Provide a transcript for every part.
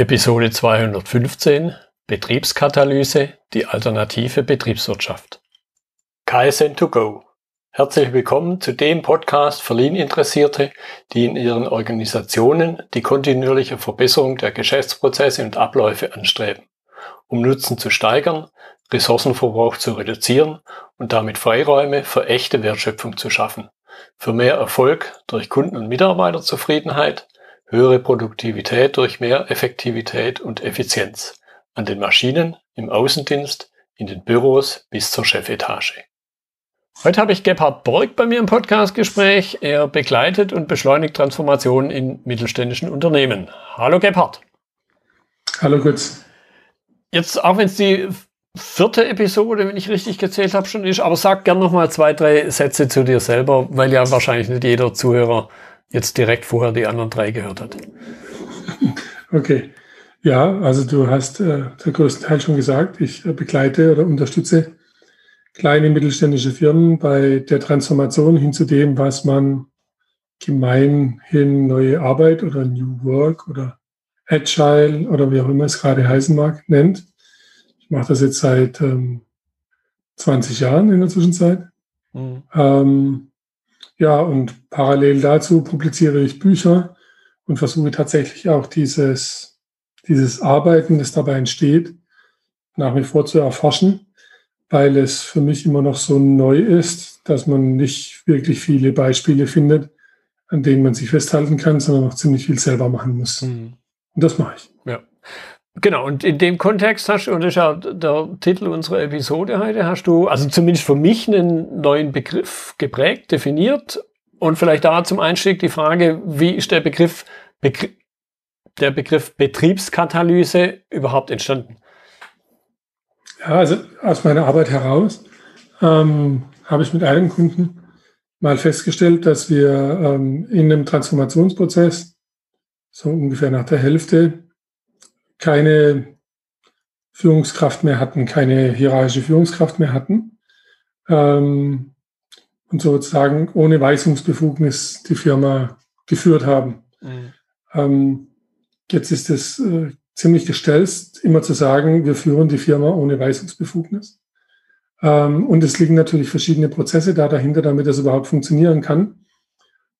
Episode 215 Betriebskatalyse, die alternative Betriebswirtschaft. KSN2Go. Herzlich willkommen zu dem Podcast für Lean-Interessierte, die in ihren Organisationen die kontinuierliche Verbesserung der Geschäftsprozesse und Abläufe anstreben, um Nutzen zu steigern, Ressourcenverbrauch zu reduzieren und damit Freiräume für echte Wertschöpfung zu schaffen, für mehr Erfolg durch Kunden- und Mitarbeiterzufriedenheit, höhere Produktivität durch mehr Effektivität und Effizienz an den Maschinen, im Außendienst, in den Büros bis zur Chefetage. Heute habe ich Gebhard Borg bei mir im Podcastgespräch. Er begleitet und beschleunigt Transformationen in mittelständischen Unternehmen. Hallo Gebhard. Hallo Götz. Jetzt, auch wenn es die vierte Episode, wenn ich richtig gezählt habe, schon ist, aber sag gern noch mal zwei, drei Sätze zu dir selber, weil ja wahrscheinlich nicht jeder Zuhörer jetzt direkt vorher die anderen drei gehört hat. Okay. Ja, also du hast äh, der größten Teil schon gesagt. Ich äh, begleite oder unterstütze kleine mittelständische Firmen bei der Transformation hin zu dem, was man gemeinhin neue Arbeit oder New Work oder Agile oder wie auch immer es gerade heißen mag, nennt. Ich mache das jetzt seit ähm, 20 Jahren in der Zwischenzeit. Mhm. Ähm, ja, und parallel dazu publiziere ich Bücher und versuche tatsächlich auch dieses, dieses Arbeiten, das dabei entsteht, nach wie vor zu erforschen, weil es für mich immer noch so neu ist, dass man nicht wirklich viele Beispiele findet, an denen man sich festhalten kann, sondern noch ziemlich viel selber machen muss. Mhm. Und das mache ich. Ja. Genau, und in dem Kontext hast du, und das ist ja der Titel unserer Episode heute, hast du, also zumindest für mich, einen neuen Begriff geprägt, definiert. Und vielleicht da zum Einstieg die Frage, wie ist der Begriff, Begr der Begriff Betriebskatalyse überhaupt entstanden? Ja, also aus meiner Arbeit heraus ähm, habe ich mit einem Kunden mal festgestellt, dass wir ähm, in einem Transformationsprozess so ungefähr nach der Hälfte keine Führungskraft mehr hatten, keine hierarchische Führungskraft mehr hatten ähm, und sozusagen ohne Weisungsbefugnis die Firma geführt haben. Mhm. Ähm, jetzt ist es äh, ziemlich gestellt, immer zu sagen, wir führen die Firma ohne Weisungsbefugnis. Ähm, und es liegen natürlich verschiedene Prozesse da dahinter, damit das überhaupt funktionieren kann.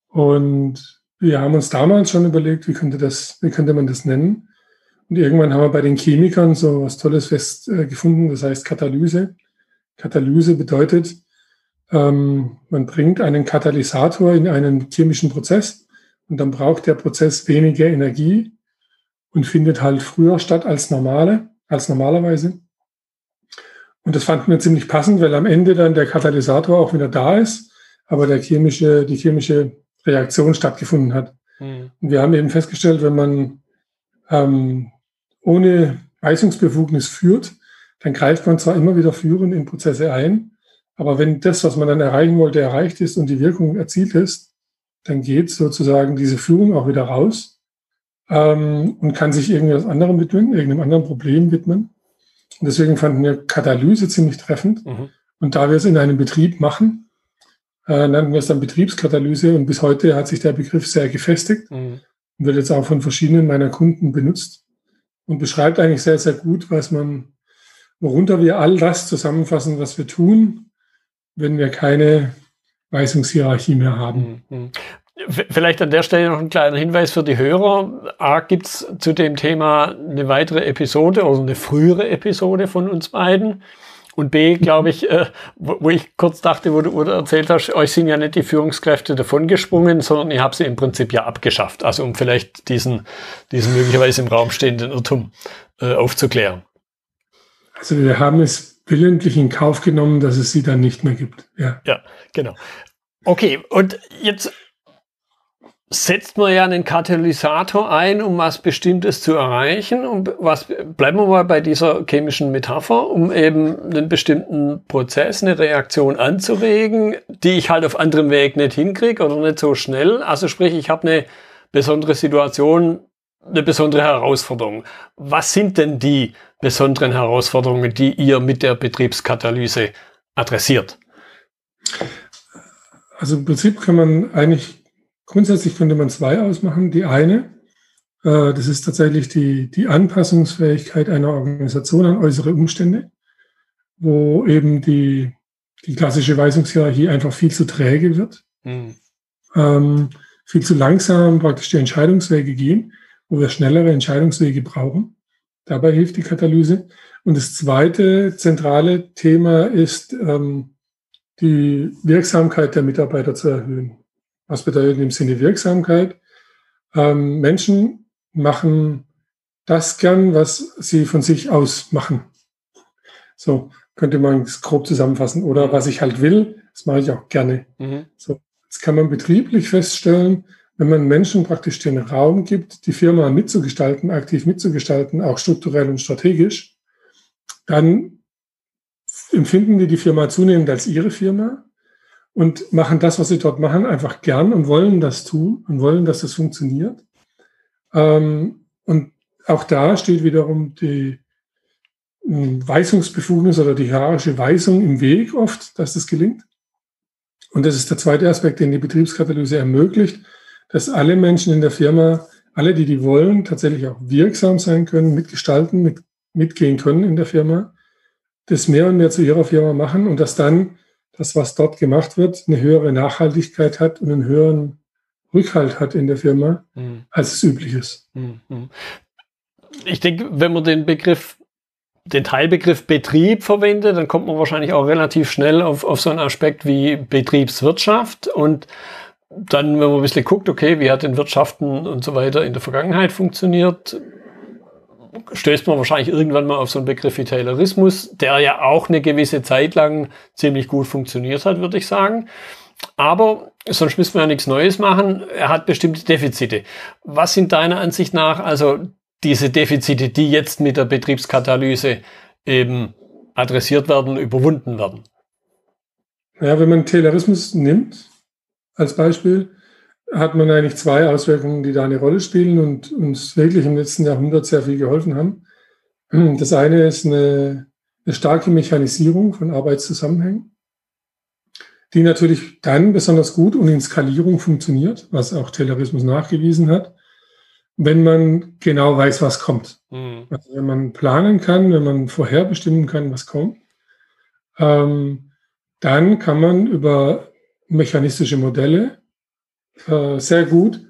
Und wir haben uns damals schon überlegt, wie könnte das, wie könnte man das nennen? Und irgendwann haben wir bei den Chemikern so was Tolles fest äh, das heißt Katalyse. Katalyse bedeutet, ähm, man bringt einen Katalysator in einen chemischen Prozess und dann braucht der Prozess weniger Energie und findet halt früher statt als normale, als normalerweise. Und das fanden wir ziemlich passend, weil am Ende dann der Katalysator auch wieder da ist, aber der chemische, die chemische Reaktion stattgefunden hat. Mhm. Und wir haben eben festgestellt, wenn man ähm, ohne Weisungsbefugnis führt, dann greift man zwar immer wieder führend in Prozesse ein, aber wenn das, was man dann erreichen wollte, erreicht ist und die Wirkung erzielt ist, dann geht sozusagen diese Führung auch wieder raus ähm, und kann sich irgendwas anderem widmen, irgendeinem anderen Problem widmen. Und deswegen fanden wir Katalyse ziemlich treffend. Mhm. Und da wir es in einem Betrieb machen, äh, nannten wir es dann Betriebskatalyse und bis heute hat sich der Begriff sehr gefestigt mhm. und wird jetzt auch von verschiedenen meiner Kunden benutzt und beschreibt eigentlich sehr, sehr gut, was man, worunter wir all das zusammenfassen, was wir tun, wenn wir keine Weisungshierarchie mehr haben. Mhm. Vielleicht an der Stelle noch ein kleiner Hinweis für die Hörer. A, gibt es zu dem Thema eine weitere Episode oder eine frühere Episode von uns beiden. Und B, glaube ich, äh, wo, wo, ich kurz dachte, wo du, wo du erzählt hast, euch sind ja nicht die Führungskräfte davongesprungen, sondern ihr habt sie im Prinzip ja abgeschafft. Also um vielleicht diesen, diesen möglicherweise im Raum stehenden Irrtum äh, aufzuklären. Also wir haben es willentlich in Kauf genommen, dass es sie dann nicht mehr gibt. Ja, ja genau. Okay, und jetzt setzt man ja einen Katalysator ein, um was Bestimmtes zu erreichen. Und was bleiben wir mal bei dieser chemischen Metapher, um eben einen bestimmten Prozess, eine Reaktion anzuregen, die ich halt auf anderem Weg nicht hinkriege oder nicht so schnell. Also sprich, ich habe eine besondere Situation, eine besondere Herausforderung. Was sind denn die besonderen Herausforderungen, die ihr mit der Betriebskatalyse adressiert? Also im Prinzip kann man eigentlich Grundsätzlich könnte man zwei ausmachen. Die eine Äh, das ist tatsächlich die, die Anpassungsfähigkeit einer Organisation an äußere Umstände, wo eben die, die klassische Weisungshierarchie einfach viel zu träge wird, mhm. ähm, viel zu langsam praktisch die Entscheidungswege gehen, wo wir schnellere Entscheidungswege brauchen. Dabei hilft die Katalyse. Und das zweite zentrale Thema ist, ähm, die Wirksamkeit der Mitarbeiter zu erhöhen. Was bedeutet im Sinne Wirksamkeit? Ähm, Menschen machen das gern, was sie von sich aus machen. So könnte man es grob zusammenfassen. Oder mhm. was ich halt will, das mache ich auch gerne. Mhm. So, jetzt kann man betrieblich feststellen, wenn man Menschen praktisch den Raum gibt, die Firma mitzugestalten, aktiv mitzugestalten, auch strukturell und strategisch, dann empfinden die die Firma zunehmend als ihre Firma und machen das, was sie dort machen, einfach gern und wollen das tun und wollen, dass das funktioniert. Ähm, und auch da steht wiederum die hm, Weisungsbefugnis oder die hierarchische Weisung im Weg oft, dass das gelingt. Und das ist der zweite Aspekt, den die Betriebskatalyse ermöglicht, dass alle Menschen in der Firma, alle, die die wollen, tatsächlich auch wirksam sein können, mitgestalten, mit, mitgehen können in der Firma, das mehr und mehr zu ihrer Firma machen und dass dann das, was dort gemacht wird, eine höhere Nachhaltigkeit hat und einen höheren Rückhalt hat in der Firma, mhm. als es üblich ist. Mhm. Ich denke, wenn man den Begriff, den Teilbegriff Betrieb verwendet, dann kommt man wahrscheinlich auch relativ schnell auf, auf so einen Aspekt wie Betriebswirtschaft und dann, wenn man ein bisschen guckt, okay, wie hat denn Wirtschaften und so weiter in der Vergangenheit funktioniert, stößt man wahrscheinlich irgendwann mal auf so einen Begriff wie Taylorismus, der ja auch eine gewisse Zeit lang ziemlich gut funktioniert hat, würde ich sagen. Aber sonst müssen wir ja nichts Neues machen. Er hat bestimmte Defizite. Was sind deiner Ansicht nach also diese Defizite, die jetzt mit der Betriebskatalyse eben adressiert werden, überwunden werden? Ja, wenn man Taylorismus nimmt als Beispiel, hat man eigentlich zwei Auswirkungen, die da eine Rolle spielen und uns wirklich im letzten Jahrhundert sehr viel geholfen haben. Das eine ist eine, eine starke Mechanisierung von Arbeitszusammenhängen, die natürlich dann besonders gut und in Skalierung funktioniert, was auch Taylorismus nachgewiesen hat, wenn man genau weiß, was kommt. Mhm. Also wenn man planen kann, wenn man vorherbestimmen kann, was kommt, ähm, dann kann man über mechanistische Modelle äh, sehr gut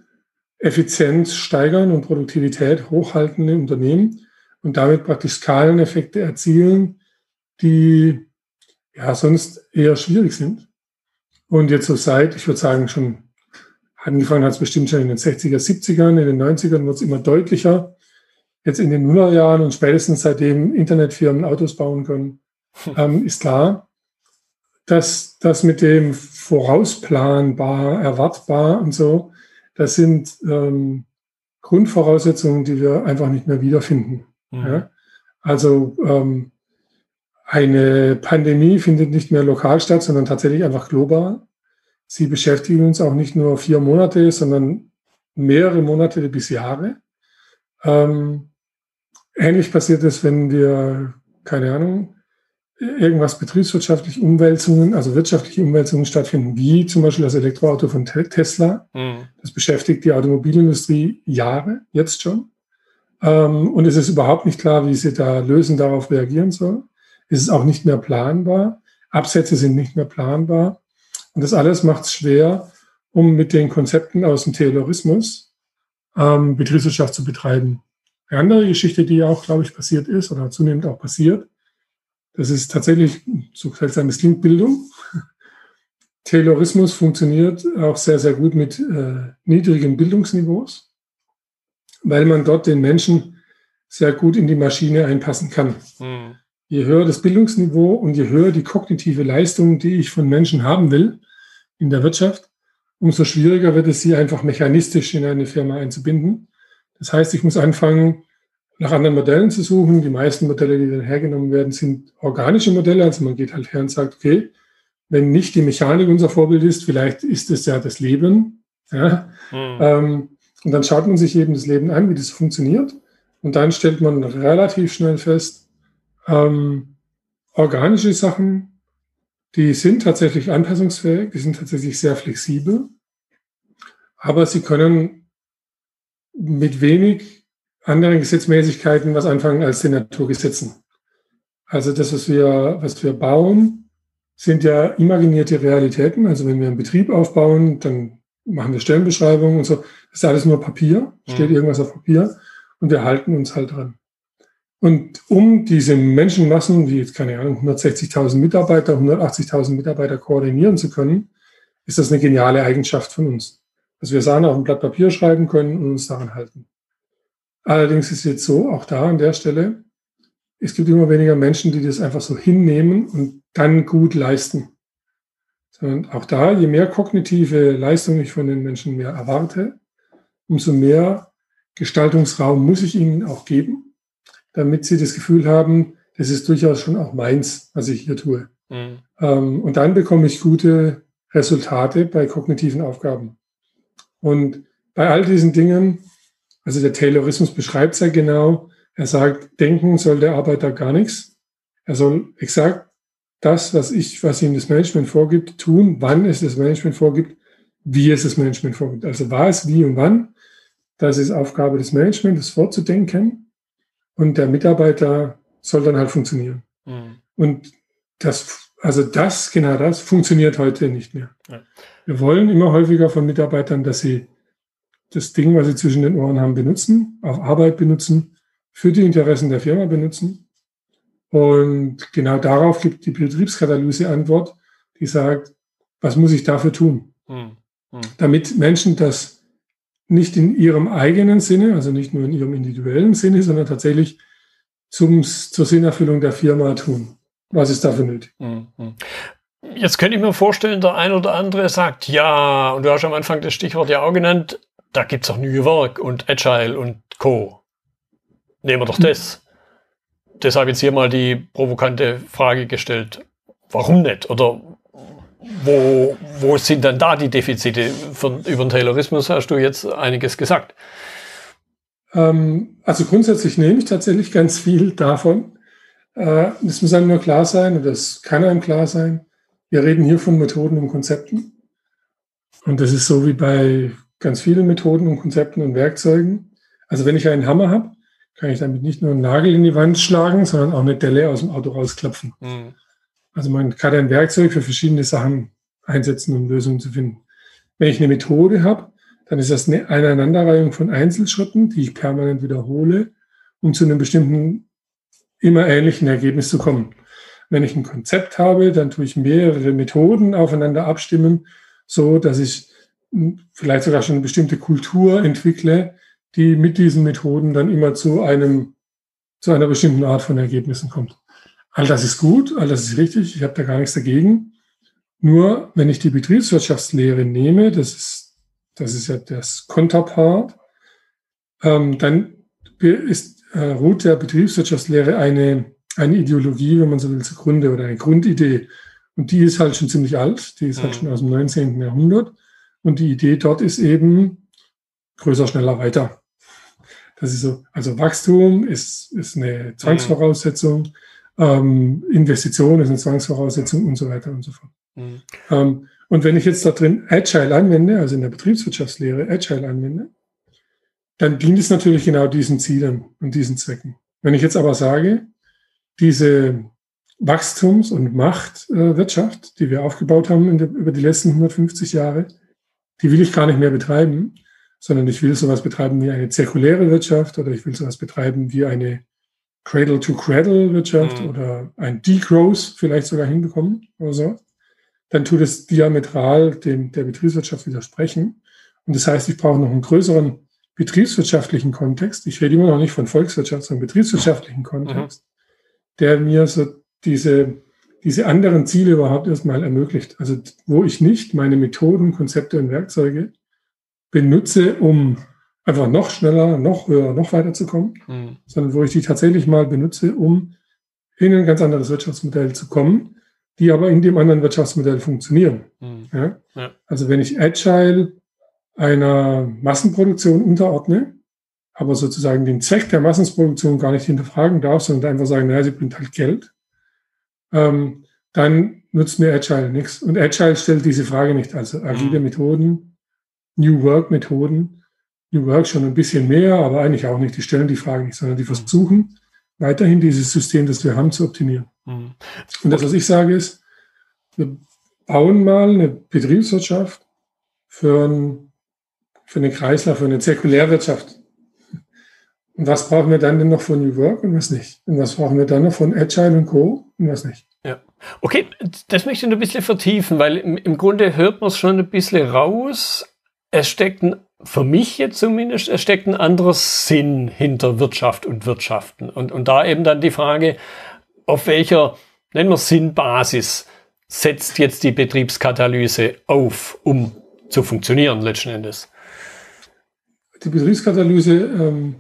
Effizienz steigern und Produktivität hochhalten im Unternehmen und damit praktisch Skaleneffekte erzielen, die ja sonst eher schwierig sind. Und jetzt so seit, ich würde sagen, schon angefangen hat es bestimmt schon in den 60er, 70ern, in den 90ern wird es immer deutlicher. Jetzt in den Nullerjahren und spätestens seitdem Internetfirmen Autos bauen können, ähm, ist klar, dass das mit dem vorausplanbar, erwartbar und so, das sind ähm, Grundvoraussetzungen, die wir einfach nicht mehr wiederfinden. Mhm. Ja? Also ähm, eine Pandemie findet nicht mehr lokal statt, sondern tatsächlich einfach global. Sie beschäftigen uns auch nicht nur vier Monate, sondern mehrere Monate bis Jahre. Ähm, ähnlich passiert es, wenn wir, keine Ahnung, irgendwas betriebswirtschaftlich Umwälzungen, also wirtschaftliche Umwälzungen stattfinden, wie zum Beispiel das Elektroauto von Tesla. Mhm. Das beschäftigt die Automobilindustrie Jahre, jetzt schon. Ähm, und es ist überhaupt nicht klar, wie sie da lösen, darauf reagieren soll. Es ist auch nicht mehr planbar. Absätze sind nicht mehr planbar. Und das alles macht es schwer, um mit den Konzepten aus dem Taylorismus ähm, Betriebswirtschaft zu betreiben. Eine andere Geschichte, die auch, glaube ich, passiert ist oder zunehmend auch passiert, das ist tatsächlich, so seltsam es klingt, Bildung. Taylorismus funktioniert auch sehr, sehr gut mit äh, niedrigen Bildungsniveaus, weil man dort den Menschen sehr gut in die Maschine einpassen kann. Mhm. Je höher das Bildungsniveau und je höher die kognitive Leistung, die ich von Menschen haben will in der Wirtschaft, umso schwieriger wird es, sie einfach mechanistisch in eine Firma einzubinden. Das heißt, ich muss anfangen, nach anderen Modellen zu suchen. Die meisten Modelle, die dann hergenommen werden, sind organische Modelle. Also man geht halt her und sagt, okay, wenn nicht die Mechanik unser Vorbild ist, vielleicht ist es ja das Leben. Ja? Mhm. Ähm, und dann schaut man sich eben das Leben an, wie das funktioniert. Und dann stellt man relativ schnell fest, ähm, organische Sachen, die sind tatsächlich anpassungsfähig, die sind tatsächlich sehr flexibel, aber sie können mit wenig anderen Gesetzmäßigkeiten was anfangen als den Naturgesetzen. Also das, was wir, was wir bauen, sind ja imaginierte Realitäten. Also wenn wir einen Betrieb aufbauen, dann machen wir Stellenbeschreibungen und so. Das ist alles nur Papier, steht mhm. irgendwas auf Papier und wir halten uns halt dran. Und um diese Menschenmassen, wie jetzt keine Ahnung, 160.000 Mitarbeiter, 180.000 Mitarbeiter koordinieren zu können, ist das eine geniale Eigenschaft von uns. Dass wir Sachen auf ein Blatt Papier schreiben können und uns daran halten. Allerdings ist jetzt so, auch da an der Stelle, es gibt immer weniger Menschen, die das einfach so hinnehmen und dann gut leisten. Sondern auch da, je mehr kognitive Leistung ich von den Menschen mehr erwarte, umso mehr Gestaltungsraum muss ich ihnen auch geben, damit sie das Gefühl haben, das ist durchaus schon auch meins, was ich hier tue. Mhm. Ähm, und dann bekomme ich gute Resultate bei kognitiven Aufgaben. Und bei all diesen Dingen, also der Taylorismus beschreibt es ja genau, er sagt, denken soll der Arbeiter gar nichts. Er soll exakt das, was ich, was ihm das Management vorgibt, tun, wann es das Management vorgibt, wie es das Management vorgibt. Also was, wie und wann. Das ist Aufgabe des Managements, das vorzudenken. Und der Mitarbeiter soll dann halt funktionieren. Mhm. Und das, also das, genau das, funktioniert heute nicht mehr. Ja. Wir wollen immer häufiger von Mitarbeitern, dass sie das Ding, was sie zwischen den Ohren haben, benutzen, auf Arbeit benutzen, für die Interessen der Firma benutzen und genau darauf gibt die Betriebskatalyse Antwort, die sagt, was muss ich dafür tun? Hm. Hm. Damit Menschen das nicht in ihrem eigenen Sinne, also nicht nur in ihrem individuellen Sinne, sondern tatsächlich zum, zur Sinnerfüllung der Firma tun. Was ist dafür nötig? Hm. Jetzt könnte ich mir vorstellen, der ein oder andere sagt, ja, und du hast am Anfang das Stichwort ja auch genannt, da gibt es auch New Work und Agile und Co. Nehmen wir doch das deshalb jetzt hier mal die provokante Frage gestellt, warum nicht? Oder wo, wo sind dann da die Defizite? Von, über den Taylorismus hast du jetzt einiges gesagt. Ähm, also grundsätzlich nehme ich tatsächlich ganz viel davon. Äh, das muss einem nur klar sein, und das kann einem klar sein. Wir reden hier von Methoden und Konzepten. Und das ist so wie bei ganz vielen Methoden und Konzepten und Werkzeugen. Also wenn ich einen Hammer habe, kann ich damit nicht nur einen Nagel in die Wand schlagen, sondern auch eine Delle aus dem Auto rausklopfen. Mhm. Also man kann ein Werkzeug für verschiedene Sachen einsetzen, um Lösungen zu finden. Wenn ich eine Methode habe, dann ist das eine Aneinanderreihung von Einzelschritten, die ich permanent wiederhole, um zu einem bestimmten, immer ähnlichen Ergebnis zu kommen. Wenn ich ein Konzept habe, dann tue ich mehrere Methoden aufeinander abstimmen, so dass ich vielleicht sogar schon eine bestimmte Kultur entwickle, die mit diesen Methoden dann immer zu einem, zu einer bestimmten Art von Ergebnissen kommt. All das ist gut, all das ist richtig, ich habe da gar nichts dagegen. Nur wenn ich die Betriebswirtschaftslehre nehme, das ist, das ist ja das Konterpart, ähm, dann ist, äh, ruht der Betriebswirtschaftslehre eine, eine Ideologie, wenn man so will, zugrunde oder eine Grundidee. Und die ist halt schon ziemlich alt, die ist halt mhm. schon aus dem 19. Jahrhundert. Und die Idee dort ist eben größer, schneller, weiter. Das ist so, also Wachstum ist, ist eine Zwangsvoraussetzung, mhm. ähm, Investition ist eine Zwangsvoraussetzung und so weiter und so fort. Mhm. Ähm, und wenn ich jetzt da drin Agile anwende, also in der Betriebswirtschaftslehre Agile anwende, dann dient es natürlich genau diesen Zielen und diesen Zwecken. Wenn ich jetzt aber sage, diese Wachstums- und Machtwirtschaft, die wir aufgebaut haben der, über die letzten 150 Jahre, die will ich gar nicht mehr betreiben, sondern ich will sowas betreiben wie eine zirkuläre Wirtschaft oder ich will sowas betreiben wie eine Cradle-to-Cradle-Wirtschaft mhm. oder ein Degrowth vielleicht sogar hinbekommen oder so, dann tut es diametral dem, der Betriebswirtschaft widersprechen. Und das heißt, ich brauche noch einen größeren betriebswirtschaftlichen Kontext. Ich rede immer noch nicht von Volkswirtschaft, sondern betriebswirtschaftlichen Kontext, mhm. der mir so diese, diese anderen Ziele überhaupt erstmal ermöglicht. Also wo ich nicht meine Methoden, Konzepte und Werkzeuge benutze, um einfach noch schneller, noch höher, noch weiter zu kommen, mhm. sondern wo ich die tatsächlich mal benutze, um in ein ganz anderes Wirtschaftsmodell zu kommen, die aber in dem anderen Wirtschaftsmodell funktionieren. Mhm. Ja? Ja. Also wenn ich Agile einer Massenproduktion unterordne, aber sozusagen den Zweck der Massenproduktion gar nicht hinterfragen darf, sondern einfach sagen, naja, sie bringt halt Geld, ähm, dann nutzt mir Agile nichts. Und Agile stellt diese Frage nicht. Also agile mhm. Methoden New Work-Methoden New Work schon ein bisschen mehr, aber eigentlich auch nicht. Die stellen die Frage nicht, sondern die versuchen weiterhin dieses System, das wir haben, zu optimieren. Mhm. Und das, was ich sage, ist, wir bauen mal eine Betriebswirtschaft für, ein, für eine Kreislauf, für eine Zirkulärwirtschaft. Und was brauchen wir dann denn noch von New Work und was nicht? Und was brauchen wir dann noch von Agile und Co. und was nicht? Ja. Okay, das möchte ich ein bisschen vertiefen, weil im, im Grunde hört man es schon ein bisschen raus. Es steckt ein, für mich jetzt zumindest, es steckt ein anderer Sinn hinter Wirtschaft und Wirtschaften. Und, und da eben dann die Frage, auf welcher, nennen wir Sinnbasis, setzt jetzt die Betriebskatalyse auf, um zu funktionieren letzten Endes? Die Betriebskatalyse, ähm,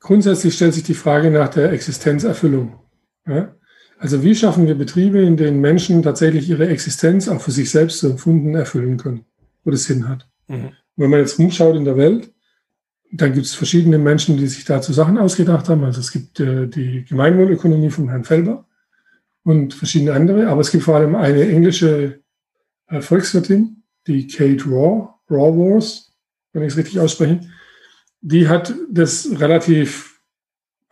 grundsätzlich stellt sich die Frage nach der Existenzerfüllung. Ja? Also wie schaffen wir Betriebe, in denen Menschen tatsächlich ihre Existenz auch für sich selbst so empfunden erfüllen können, wo das Sinn hat. Mhm. Wenn man jetzt rumschaut in der Welt, dann gibt es verschiedene Menschen, die sich dazu Sachen ausgedacht haben. Also es gibt äh, die Gemeinwohlökonomie von Herrn Felber und verschiedene andere, aber es gibt vor allem eine englische äh, Volkswirtin, die Kate Raw, Raw Wars, wenn ich es richtig ausspreche, die hat das relativ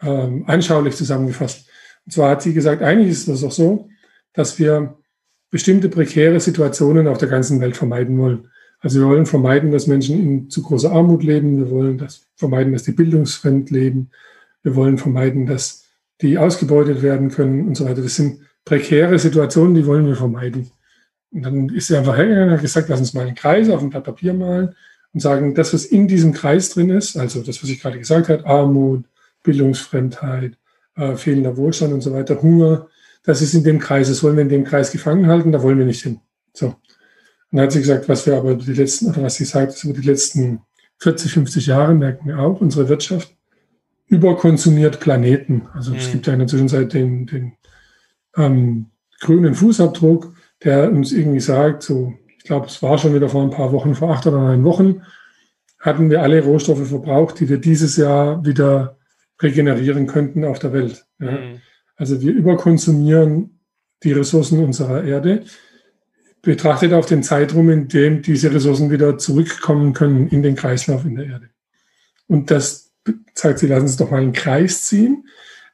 ähm, anschaulich zusammengefasst. Und zwar hat sie gesagt, eigentlich ist das auch so, dass wir bestimmte prekäre Situationen auf der ganzen Welt vermeiden wollen. Also wir wollen vermeiden, dass Menschen in zu großer Armut leben. Wir wollen das vermeiden, dass die bildungsfremd leben. Wir wollen vermeiden, dass die ausgebeutet werden können und so weiter. Das sind prekäre Situationen, die wollen wir vermeiden. Und dann ist sie einfach hergegangen und hat gesagt, lass uns mal einen Kreis auf ein Blatt Papier malen und sagen, das, was in diesem Kreis drin ist, also das, was ich gerade gesagt habe, Armut, Bildungsfremdheit, äh, fehlender Wohlstand und so weiter, Hunger, das ist in dem Kreis, das wollen wir in dem Kreis gefangen halten, da wollen wir nicht hin. So. Und dann hat sie gesagt, was wir aber die letzten, oder was sie sagt, über die letzten 40, 50 Jahre merken wir auch, unsere Wirtschaft überkonsumiert Planeten. Also mhm. es gibt ja in der Zwischenzeit den, den ähm, grünen Fußabdruck, der uns irgendwie sagt, so, ich glaube, es war schon wieder vor ein paar Wochen, vor acht oder neun Wochen, hatten wir alle Rohstoffe verbraucht, die wir dieses Jahr wieder regenerieren könnten auf der Welt. Ja. Mhm. Also wir überkonsumieren die Ressourcen unserer Erde, betrachtet auf den Zeitraum, in dem diese Ressourcen wieder zurückkommen können in den Kreislauf in der Erde. Und das zeigt, Sie lassen es doch mal einen Kreis ziehen.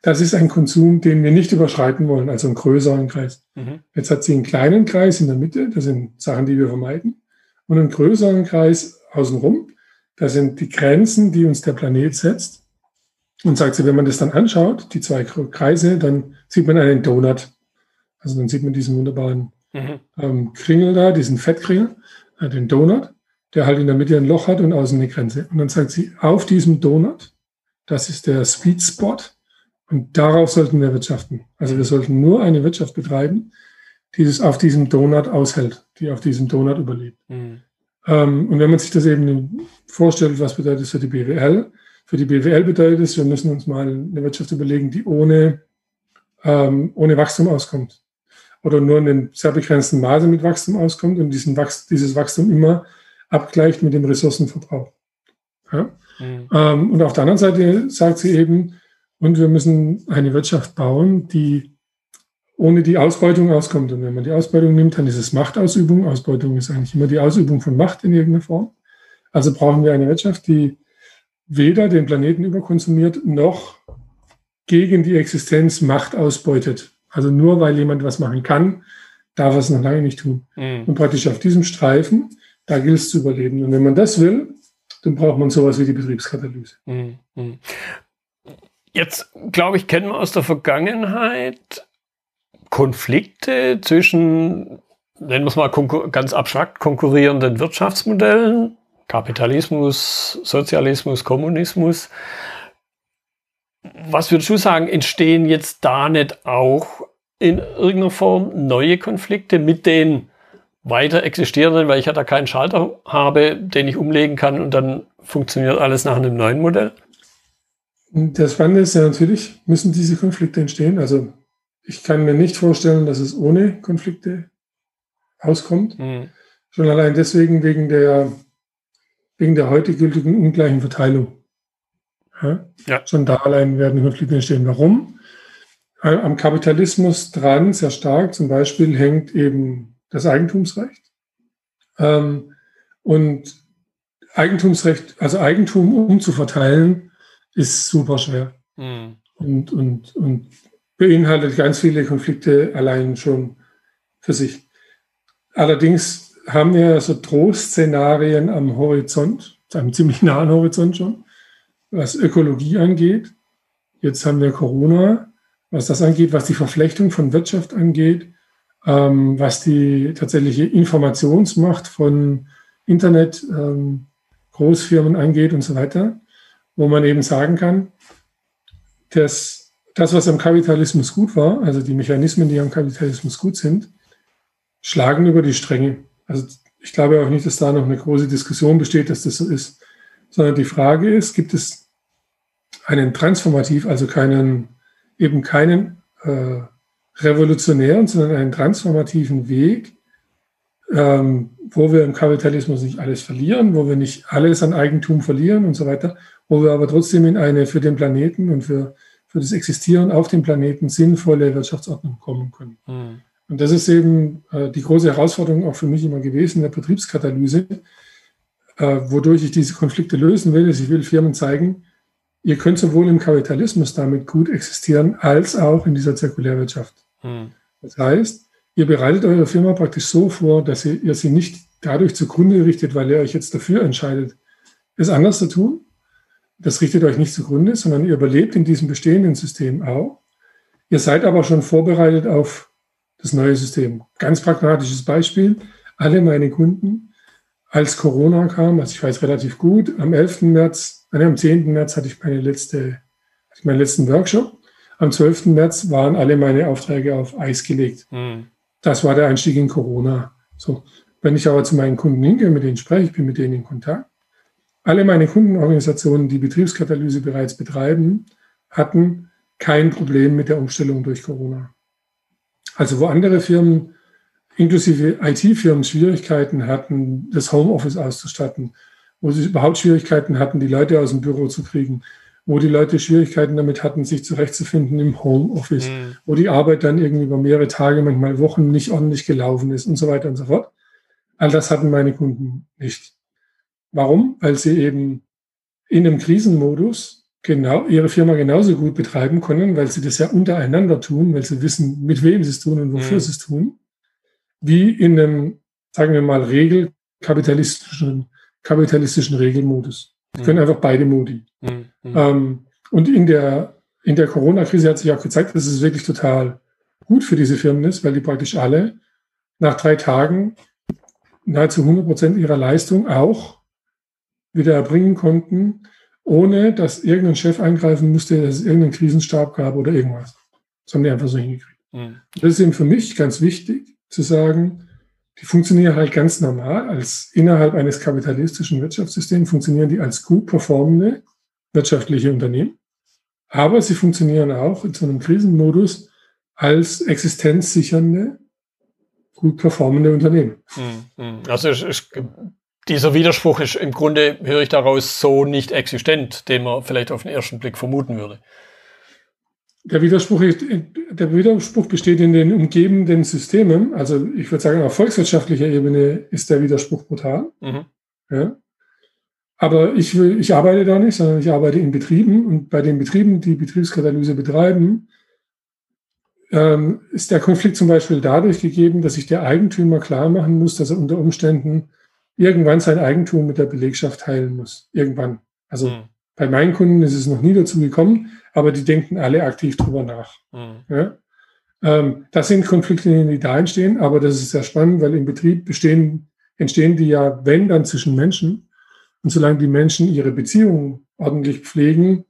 Das ist ein Konsum, den wir nicht überschreiten wollen, also einen größeren Kreis. Mhm. Jetzt hat sie einen kleinen Kreis in der Mitte, das sind Sachen, die wir vermeiden, und einen größeren Kreis außenrum. Das sind die Grenzen, die uns der Planet setzt. Und sagt sie, wenn man das dann anschaut, die zwei Kreise, dann sieht man einen Donut. Also dann sieht man diesen wunderbaren mhm. ähm, Kringel da, diesen Fettkringel, äh, den Donut, der halt in der Mitte ein Loch hat und außen eine Grenze. Und dann sagt sie, auf diesem Donut, das ist der Sweet Spot und darauf sollten wir wirtschaften. Also wir sollten nur eine Wirtschaft betreiben, die das auf diesem Donut aushält, die auf diesem Donut überlebt. Mhm. Ähm, und wenn man sich das eben vorstellt, was bedeutet das für die BWL, für die BWL bedeutet es, wir müssen uns mal eine Wirtschaft überlegen, die ohne, ähm, ohne Wachstum auskommt. Oder nur in einem sehr begrenzten Maße mit Wachstum auskommt und diesen Wachs dieses Wachstum immer abgleicht mit dem Ressourcenverbrauch. Ja? Mhm. Ähm, und auf der anderen Seite sagt sie eben, und wir müssen eine Wirtschaft bauen, die ohne die Ausbeutung auskommt. Und wenn man die Ausbeutung nimmt, dann ist es Machtausübung. Ausbeutung ist eigentlich immer die Ausübung von Macht in irgendeiner Form. Also brauchen wir eine Wirtschaft, die weder den Planeten überkonsumiert noch gegen die Existenz Macht ausbeutet. Also nur weil jemand was machen kann, darf er es noch lange nicht tun. Mhm. Und praktisch auf diesem Streifen, da gilt es zu überleben. Und wenn man das will, dann braucht man sowas wie die Betriebskatalyse. Mhm. Jetzt, glaube ich, kennen wir aus der Vergangenheit Konflikte zwischen, nennen wir es mal ganz abstrakt, konkurrierenden Wirtschaftsmodellen, Kapitalismus, Sozialismus, Kommunismus. Was würdest du sagen, entstehen jetzt da nicht auch in irgendeiner Form neue Konflikte mit den weiter existierenden, weil ich ja da keinen Schalter habe, den ich umlegen kann und dann funktioniert alles nach einem neuen Modell? Das Spannende ist ja natürlich, müssen diese Konflikte entstehen. Also ich kann mir nicht vorstellen, dass es ohne Konflikte auskommt. Mhm. Schon allein deswegen wegen der wegen der heute gültigen ungleichen Verteilung. Ja? Ja. Schon da allein werden Konflikte entstehen. Warum? Am Kapitalismus dran, sehr stark zum Beispiel, hängt eben das Eigentumsrecht. Ähm, und Eigentumsrecht, also Eigentum umzuverteilen, ist super schwer. Mhm. Und, und, und beinhaltet ganz viele Konflikte allein schon für sich. Allerdings haben wir so Trostszenarien am Horizont, einem ziemlich nahen Horizont schon, was Ökologie angeht. Jetzt haben wir Corona, was das angeht, was die Verflechtung von Wirtschaft angeht, ähm, was die tatsächliche Informationsmacht von Internet, ähm, Großfirmen angeht und so weiter, wo man eben sagen kann, dass das, was am Kapitalismus gut war, also die Mechanismen, die am Kapitalismus gut sind, schlagen über die Stränge. Also ich glaube auch nicht, dass da noch eine große Diskussion besteht, dass das so ist, sondern die Frage ist, gibt es einen transformativ, also keinen, eben keinen äh, revolutionären, sondern einen transformativen Weg, ähm, wo wir im Kapitalismus nicht alles verlieren, wo wir nicht alles an Eigentum verlieren und so weiter, wo wir aber trotzdem in eine für den Planeten und für für das Existieren auf dem Planeten sinnvolle Wirtschaftsordnung kommen können. Mhm. Und das ist eben äh, die große Herausforderung auch für mich immer gewesen, der Betriebskatalyse, äh, wodurch ich diese Konflikte lösen will. ich will Firmen zeigen, ihr könnt sowohl im Kapitalismus damit gut existieren, als auch in dieser Zirkulärwirtschaft. Mhm. Das heißt, ihr bereitet eure Firma praktisch so vor, dass ihr, ihr sie nicht dadurch zugrunde richtet, weil ihr euch jetzt dafür entscheidet, es anders zu tun, das richtet euch nicht zugrunde, sondern ihr überlebt in diesem bestehenden System auch. Ihr seid aber schon vorbereitet auf das neue System. Ganz pragmatisches Beispiel. Alle meine Kunden, als Corona kam, also ich weiß relativ gut, am 11. März, nein, am 10. März hatte ich meine letzte, hatte meinen letzten Workshop. Am 12. März waren alle meine Aufträge auf Eis gelegt. Mhm. Das war der Einstieg in Corona. So. Wenn ich aber zu meinen Kunden hingehe, mit denen spreche, ich bin mit denen in Kontakt, alle meine Kundenorganisationen, die Betriebskatalyse bereits betreiben, hatten kein Problem mit der Umstellung durch Corona. Also wo andere Firmen, inklusive IT-Firmen, Schwierigkeiten hatten, das Homeoffice auszustatten, wo sie überhaupt Schwierigkeiten hatten, die Leute aus dem Büro zu kriegen, wo die Leute Schwierigkeiten damit hatten, sich zurechtzufinden im Homeoffice, mhm. wo die Arbeit dann irgendwie über mehrere Tage, manchmal Wochen nicht ordentlich gelaufen ist und so weiter und so fort. All das hatten meine Kunden nicht. Warum? Weil sie eben in einem Krisenmodus genau ihre Firma genauso gut betreiben können, weil sie das ja untereinander tun, weil sie wissen, mit wem sie es tun und wofür mhm. sie es tun, wie in einem, sagen wir mal, regelkapitalistischen kapitalistischen Regelmodus. Sie mhm. können einfach beide Modi. Mhm. mhm. Ähm, und in der, in der Corona-Krise hat sich auch gezeigt, dass es wirklich total gut für diese Firmen ist, weil die praktisch alle nach drei Tagen nahezu 100 Prozent ihrer Leistung auch wieder erbringen konnten, ohne dass irgendein Chef eingreifen musste, dass es irgendeinen Krisenstab gab oder irgendwas. Das haben die einfach so hingekriegt. Mhm. Das ist eben für mich ganz wichtig zu sagen, die funktionieren halt ganz normal. Als innerhalb eines kapitalistischen Wirtschaftssystems funktionieren die als gut performende wirtschaftliche Unternehmen. Aber sie funktionieren auch in so einem Krisenmodus als existenzsichernde, gut performende Unternehmen. Mhm. Mhm. Also dieser Widerspruch ist im Grunde, höre ich daraus, so nicht existent, den man vielleicht auf den ersten Blick vermuten würde. Der Widerspruch, ist, der Widerspruch besteht in den umgebenden Systemen. Also ich würde sagen, auf volkswirtschaftlicher Ebene ist der Widerspruch brutal. Mhm. Ja. Aber ich, will, ich arbeite da nicht, sondern ich arbeite in Betrieben. Und bei den Betrieben, die Betriebskatalyse betreiben, ähm, ist der Konflikt zum Beispiel dadurch gegeben, dass sich der Eigentümer klar machen muss, dass er unter Umständen irgendwann sein Eigentum mit der Belegschaft teilen muss. Irgendwann. Also mhm. Bei meinen Kunden ist es noch nie dazu gekommen, aber die denken alle aktiv drüber nach. Mhm. Ja? Ähm, das sind Konflikte, die da entstehen, aber das ist sehr spannend, weil im Betrieb bestehen, entstehen die ja, wenn dann zwischen Menschen. Und solange die Menschen ihre Beziehungen ordentlich pflegen,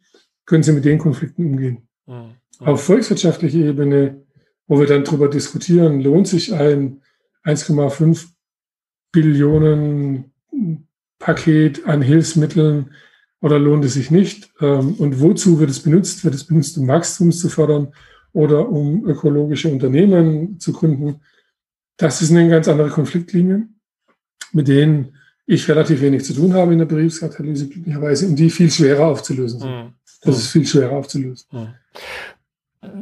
können sie mit den Konflikten umgehen. Mhm. Auf volkswirtschaftlicher Ebene, wo wir dann drüber diskutieren, lohnt sich ein 1,5 Billionen Paket an Hilfsmitteln oder lohnt es sich nicht? Ähm, und wozu wird es benutzt? Wird es benutzt, um Wachstum zu fördern oder um ökologische Unternehmen zu gründen? Das ist eine ganz andere Konfliktlinie, mit denen ich relativ wenig zu tun habe in der Betriebskatalyse, glücklicherweise, und die viel schwerer aufzulösen sind. Mhm. Das ist viel schwerer aufzulösen. Mhm.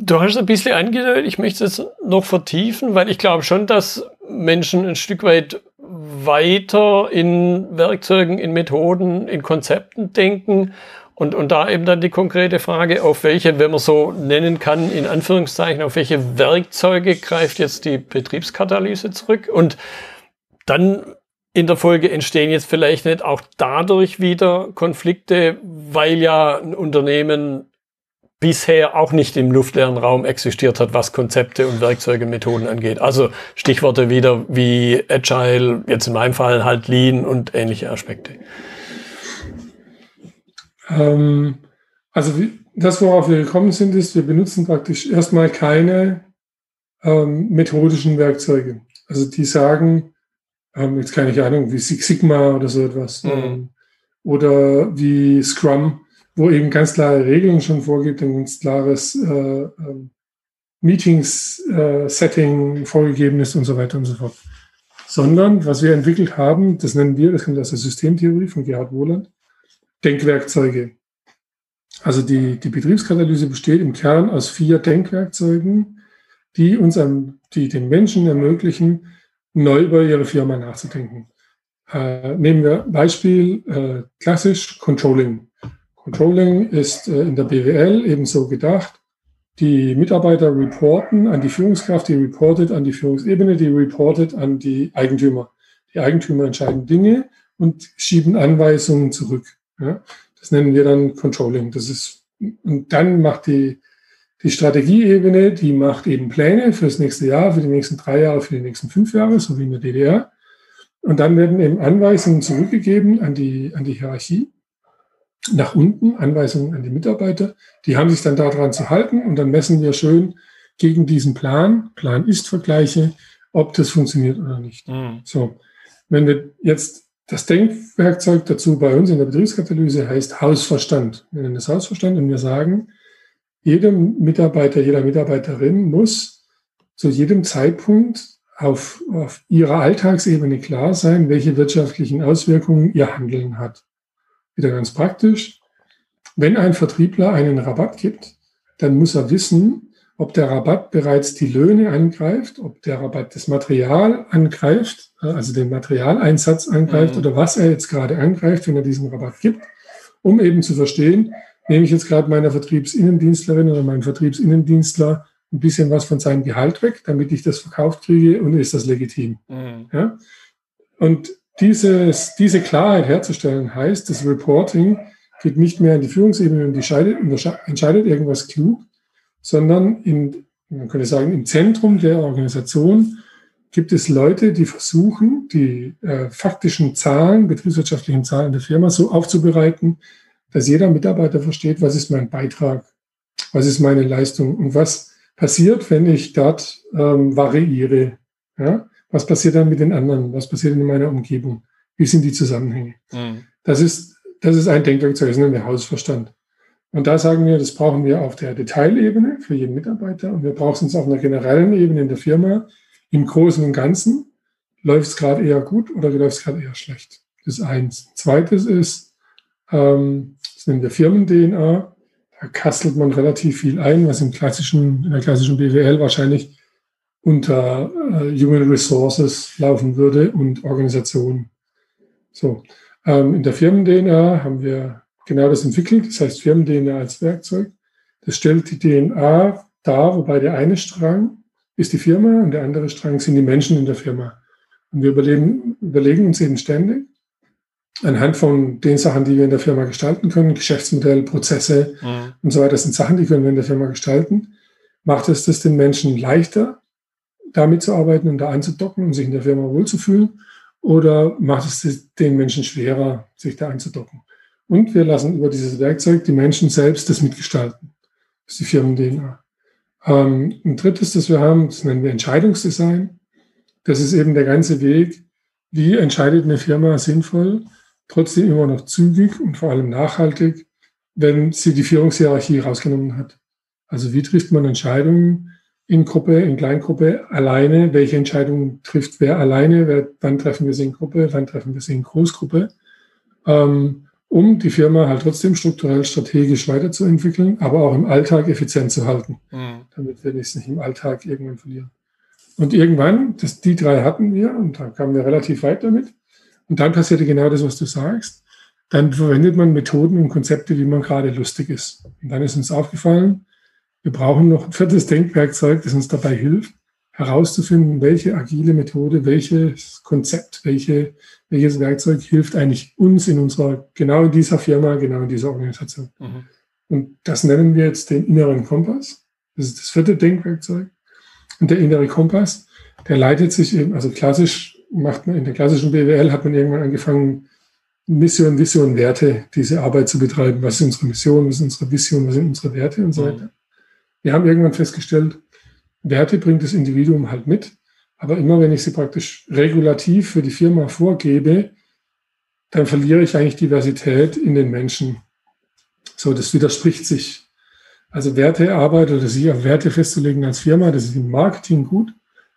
Du hast ein bisschen angedeutet, ich möchte es noch vertiefen, weil ich glaube schon, dass Menschen ein Stück weit weiter in Werkzeugen, in Methoden, in Konzepten denken und, und da eben dann die konkrete Frage, auf welche, wenn man so nennen kann, in Anführungszeichen, auf welche Werkzeuge greift jetzt die Betriebskatalyse zurück? Und dann in der Folge entstehen jetzt vielleicht nicht auch dadurch wieder Konflikte, weil ja ein Unternehmen bisher auch nicht im luftleeren Raum existiert hat, was Konzepte und Werkzeuge, Methoden angeht. Also Stichworte wieder wie Agile, jetzt in meinem Fall halt Lean und ähnliche Aspekte. Ähm, also das, worauf wir gekommen sind, ist, wir benutzen praktisch erstmal keine ähm, methodischen Werkzeuge. Also die sagen, ähm, jetzt keine Ahnung, wie Six Sigma oder so etwas. Mhm. Ähm, oder wie Scrum, wo eben ganz klare Regeln schon vorgibt, ein ganz klares äh, ähm, Meetings-Setting äh, vorgegeben ist und so weiter und so fort. Sondern was wir entwickelt haben, das nennen wir, das kommt aus der Systemtheorie von Gerhard Wohland, Denkwerkzeuge. Also die, die Betriebskatalyse besteht im Kern aus vier Denkwerkzeugen, die uns die den Menschen ermöglichen, neu über ihre Firma nachzudenken. Äh, nehmen wir Beispiel äh, klassisch Controlling. Controlling ist äh, in der BWL ebenso gedacht. Die Mitarbeiter reporten an die Führungskraft, die reportet an die Führungsebene, die reportet an die Eigentümer. Die Eigentümer entscheiden Dinge und schieben Anweisungen zurück. Das nennen wir dann Controlling. Das ist, und dann macht die, die Strategieebene, die macht eben Pläne für das nächste Jahr, für die nächsten drei Jahre, für die nächsten fünf Jahre, so wie in der DDR. Und dann werden eben Anweisungen zurückgegeben an die, an die Hierarchie, nach unten, Anweisungen an die Mitarbeiter. Die haben sich dann daran zu halten und dann messen wir schön gegen diesen Plan, Plan-Ist-Vergleiche, ob das funktioniert oder nicht. Mhm. So, wenn wir jetzt das Denkwerkzeug dazu bei uns in der Betriebskatalyse heißt Hausverstand. Wir nennen es Hausverstand und wir sagen, jedem Mitarbeiter, jeder Mitarbeiterin muss zu jedem Zeitpunkt auf, auf ihrer Alltagsebene klar sein, welche wirtschaftlichen Auswirkungen ihr Handeln hat. Wieder ganz praktisch. Wenn ein Vertriebler einen Rabatt gibt, dann muss er wissen, ob der Rabatt bereits die Löhne angreift, ob der Rabatt das Material angreift, äh, also den Materialeinsatz angreift mhm. oder was er jetzt gerade angreift, wenn er diesen Rabatt gibt, um eben zu verstehen, nehme ich jetzt gerade meiner Vertriebsinnendienstlerin oder meinem Vertriebsinnendienstler ein bisschen was von seinem Gehalt weg, damit ich das verkauft kriege und ist das legitim. Mhm. Ja? Und dieses, diese Klarheit herzustellen heißt, das Reporting geht nicht mehr in die Führungsebene und die entscheidet irgendwas klug, sondern in, man könnte sagen, im Zentrum der Organisation gibt es Leute, die versuchen, die äh, faktischen Zahlen, betriebswirtschaftlichen Zahlen der Firma so aufzubereiten, dass jeder Mitarbeiter versteht, was ist mein Beitrag, was ist meine Leistung und was passiert, wenn ich dort ähm, variiere. Ja? Was passiert dann mit den anderen? Was passiert in meiner Umgebung? Wie sind die Zusammenhänge? Mhm. Das, ist, das ist ein Denkwerkzeug, das nennen wir Hausverstand. Und da sagen wir, das brauchen wir auf der Detailebene für jeden Mitarbeiter und wir brauchen es auf einer generellen Ebene in der Firma. Im Großen und Ganzen läuft es gerade eher gut oder läuft es gerade eher schlecht. Das ist eins. Zweites ist, ähm, das nennen wir Firmen-DNA. Da kastelt man relativ viel ein, was im klassischen, in der klassischen BWL wahrscheinlich unter äh, Human Resources laufen würde und Organisation. So, ähm, in der Firmen-DNA haben wir genau das entwickelt. Das heißt Firmen-DNA als Werkzeug. Das stellt die DNA dar, wobei der eine Strang ist die Firma und der andere Strang sind die Menschen in der Firma. Und wir überlegen, überlegen uns eben ständig, anhand von den Sachen, die wir in der Firma gestalten können, Geschäftsmodell, Prozesse mhm. und so weiter, das sind Sachen, die können wir in der Firma gestalten. Macht es das den Menschen leichter, damit zu arbeiten und da anzudocken und sich in der Firma wohlzufühlen? Oder macht es den Menschen schwerer, sich da anzudocken? Und wir lassen über dieses Werkzeug die Menschen selbst das mitgestalten. Das ist die Firmen-DNA. Ähm, ein drittes, das wir haben, das nennen wir Entscheidungsdesign. Das ist eben der ganze Weg, wie entscheidet eine Firma sinnvoll, trotzdem immer noch zügig und vor allem nachhaltig, wenn sie die Führungshierarchie rausgenommen hat. Also wie trifft man Entscheidungen in Gruppe, in Kleingruppe, alleine? Welche Entscheidungen trifft wer alleine? Wer, wann treffen wir sie in Gruppe? Wann treffen wir sie in Großgruppe? Ähm, um die Firma halt trotzdem strukturell strategisch weiterzuentwickeln, aber auch im Alltag effizient zu halten, mhm. damit wir es nicht im Alltag irgendwann verlieren. Und irgendwann, das, die drei hatten wir und da kamen wir relativ weit damit. Und dann passierte genau das, was du sagst. Dann verwendet man Methoden und Konzepte, wie man gerade lustig ist. Und dann ist uns aufgefallen, wir brauchen noch ein viertes Denkwerkzeug, das uns dabei hilft, herauszufinden, welche agile Methode, welches Konzept, welche, welches Werkzeug hilft eigentlich uns in unserer, genau in dieser Firma, genau in dieser Organisation. Mhm. Und das nennen wir jetzt den inneren Kompass. Das ist das vierte Denkwerkzeug. Und der innere Kompass, der leitet sich eben, also klassisch macht man in der klassischen BWL hat man irgendwann angefangen, Mission, Vision, Werte, diese Arbeit zu betreiben. Was ist unsere Mission, was ist unsere Vision, was sind unsere Werte und so mhm. weiter. Wir haben irgendwann festgestellt, Werte bringt das Individuum halt mit. Aber immer wenn ich sie praktisch regulativ für die Firma vorgebe, dann verliere ich eigentlich Diversität in den Menschen. So, das widerspricht sich. Also Wertearbeit oder sich auf Werte festzulegen als Firma, das ist im Marketing gut,